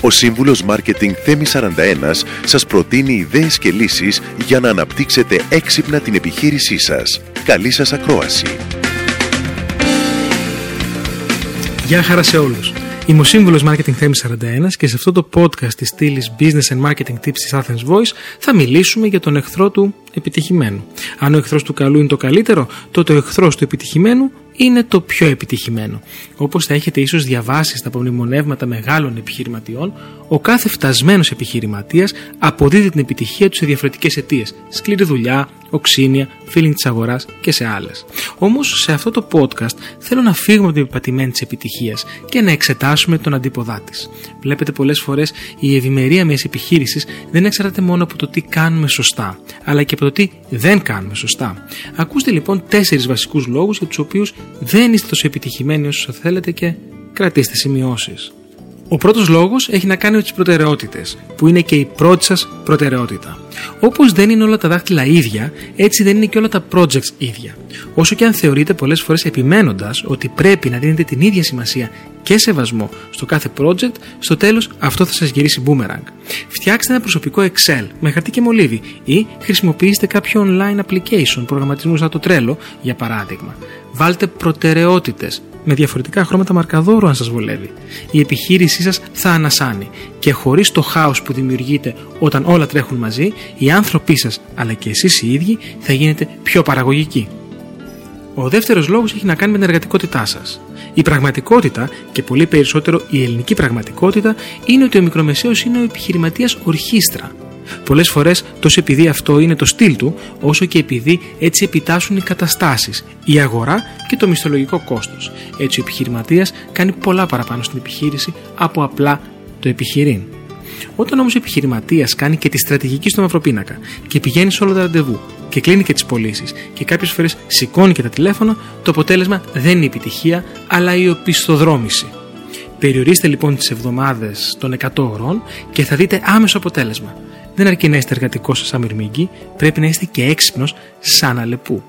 Ο σύμβουλος Μάρκετινγκ Θέμη 41 σας προτείνει ιδέες και λύσεις για να αναπτύξετε έξυπνα την επιχείρησή σας. Καλή σας ακρόαση! Γεια χαρά σε όλους. Είμαι ο σύμβουλος Marketing Θέμη 41 και σε αυτό το podcast της στήλης Business and Marketing Tips της Athens Voice θα μιλήσουμε για τον εχθρό του επιτυχημένου. Αν ο εχθρός του καλού είναι το καλύτερο, τότε ο εχθρός του επιτυχημένου είναι το πιο επιτυχημένο. Όπως θα έχετε ίσως διαβάσει στα απομνημονεύματα μεγάλων επιχειρηματιών, ο κάθε φτασμένος επιχειρηματίας αποδίδει την επιτυχία του σε διαφορετικές αιτίες. Σκληρή δουλειά, οξύνια, feeling της αγοράς και σε άλλες. Όμως σε αυτό το podcast θέλω να φύγουμε από την επιπατημένη της επιτυχίας και να εξετάσουμε τον αντίποδά τη. Βλέπετε πολλές φορές η ευημερία μιας επιχείρησης δεν εξαρτάται μόνο από το τι κάνουμε σωστά, αλλά και από το τι δεν κάνουμε σωστά. Ακούστε λοιπόν τέσσερις βασικούς λόγους για τους οποίους δεν είστε τόσο επιτυχημένοι όσο θέλετε και κρατήστε σημειώσεις. Ο πρώτος λόγος έχει να κάνει με τις προτεραιότητες, που είναι και η πρώτη σας προτεραιότητα. Όπως δεν είναι όλα τα δάχτυλα ίδια, έτσι δεν είναι και όλα τα projects ίδια. Όσο και αν θεωρείτε πολλές φορές επιμένοντας ότι πρέπει να δίνετε την ίδια σημασία και σεβασμό στο κάθε project, στο τέλος αυτό θα σας γυρίσει boomerang. Φτιάξτε ένα προσωπικό Excel με χαρτί και μολύβι ή χρησιμοποιήστε κάποιο online application προγραμματισμού σαν το Trello για παράδειγμα. Βάλτε προτεραιότητες με διαφορετικά χρώματα μαρκαδόρου αν σας βολεύει. Η επιχείρησή σας θα ανασάνει και χωρίς το χάος που δημιουργείται όταν όλα τρέχουν μαζί, οι άνθρωποι σας αλλά και εσείς οι ίδιοι θα γίνετε πιο παραγωγικοί. Ο δεύτερος λόγος έχει να κάνει με την εργατικότητά σας. Η πραγματικότητα και πολύ περισσότερο η ελληνική πραγματικότητα είναι ότι ο μικρομεσαίος είναι ο επιχειρηματίας ορχήστρα Πολλές φορές τόσο επειδή αυτό είναι το στυλ του, όσο και επειδή έτσι επιτάσσουν οι καταστάσεις, η αγορά και το μισθολογικό κόστος. Έτσι ο επιχειρηματίας κάνει πολλά παραπάνω στην επιχείρηση από απλά το επιχειρήν. Όταν όμως ο επιχειρηματίας κάνει και τη στρατηγική στο μαυροπίνακα και πηγαίνει σε όλα τα ραντεβού και κλείνει και τις πωλήσεις και κάποιες φορές σηκώνει και τα τηλέφωνα, το αποτέλεσμα δεν είναι η επιτυχία αλλά η οπισθοδρόμηση. Περιορίστε λοιπόν τις εβδομάδες των 100 ώρων και θα δείτε άμεσο αποτέλεσμα. Δεν αρκεί να είστε εργατικό σαν μυρμήγκι, πρέπει να είστε και έξυπνος σαν αλεπού.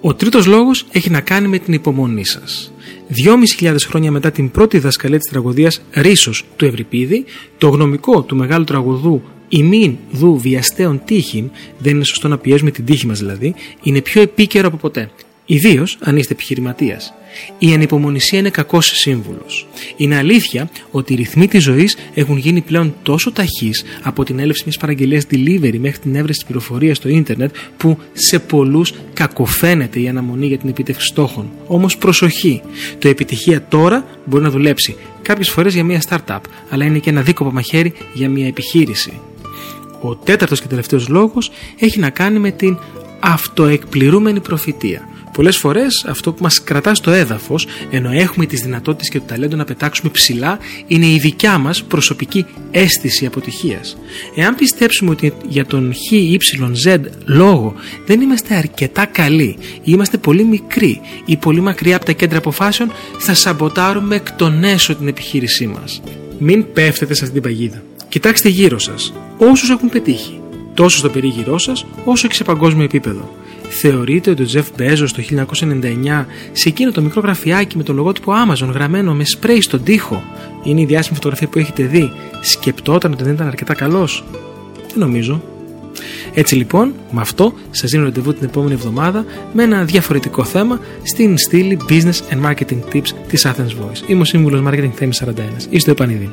Ο τρίτος λόγος έχει να κάνει με την υπομονή σας. Δυόμισι χρόνια μετά την πρώτη δασκαλία της τραγωδίας Ρίσος του Ευρυπίδη, το γνωμικό του μεγάλου τραγουδού ημίν δου βιαστέων τύχην, δεν είναι σωστό να πιέζουμε την τύχη μας δηλαδή, είναι πιο επίκαιρο από ποτέ. Ιδίως αν είστε επιχειρηματίας. Η ανυπομονησία είναι κακός σύμβουλος. Είναι αλήθεια ότι οι ρυθμοί της ζωής έχουν γίνει πλέον τόσο ταχύς από την έλευση μιας παραγγελίας delivery μέχρι την έβρεση της πληροφορίας στο ίντερνετ που σε πολλούς κακοφαίνεται η αναμονή για την επίτευξη στόχων. Όμως προσοχή, το επιτυχία τώρα μπορεί να δουλέψει κάποιες φορές για μια startup, αλλά είναι και ένα δίκοπο μαχαίρι για μια επιχείρηση. Ο τέταρτος και τελευταίος λόγος έχει να κάνει με την αυτοεκπληρούμενη προφητεία. Πολλές φορές αυτό που μας κρατά στο έδαφος, ενώ έχουμε τις δυνατότητες και το ταλέντο να πετάξουμε ψηλά, είναι η δικιά μας προσωπική αίσθηση αποτυχίας. Εάν πιστέψουμε ότι για τον χ, y, z λόγο δεν είμαστε αρκετά καλοί ή είμαστε πολύ μικροί ή πολύ μακριά από τα κέντρα αποφάσεων, θα σαμποτάρουμε εκ των έσω την επιχείρησή μας. Μην πέφτετε σε αυτήν την παγίδα. Κοιτάξτε γύρω σας όσους έχουν πετύχει, τόσο στο περίγυρό σας όσο και σε παγκόσμιο επίπεδο. Θεωρείτε ότι ο Τζεφ Μπέζος το 1999 σε εκείνο το μικρό γραφιάκι με το λογότυπο Amazon γραμμένο με σπρέι στον τοίχο; Είναι η διάσημη φωτογραφία που έχετε δει, σκεπτόταν ότι δεν ήταν αρκετά καλός; Δεν νομίζω. Έτσι λοιπόν, με αυτό σας δίνω ραντεβού την επόμενη εβδομάδα με ένα διαφορετικό θέμα στην στήλη Business and Marketing Tips της Athens Voice. Είμαι ο σύμβουλος Marketing Θέμη 41. Είστε επανειδή.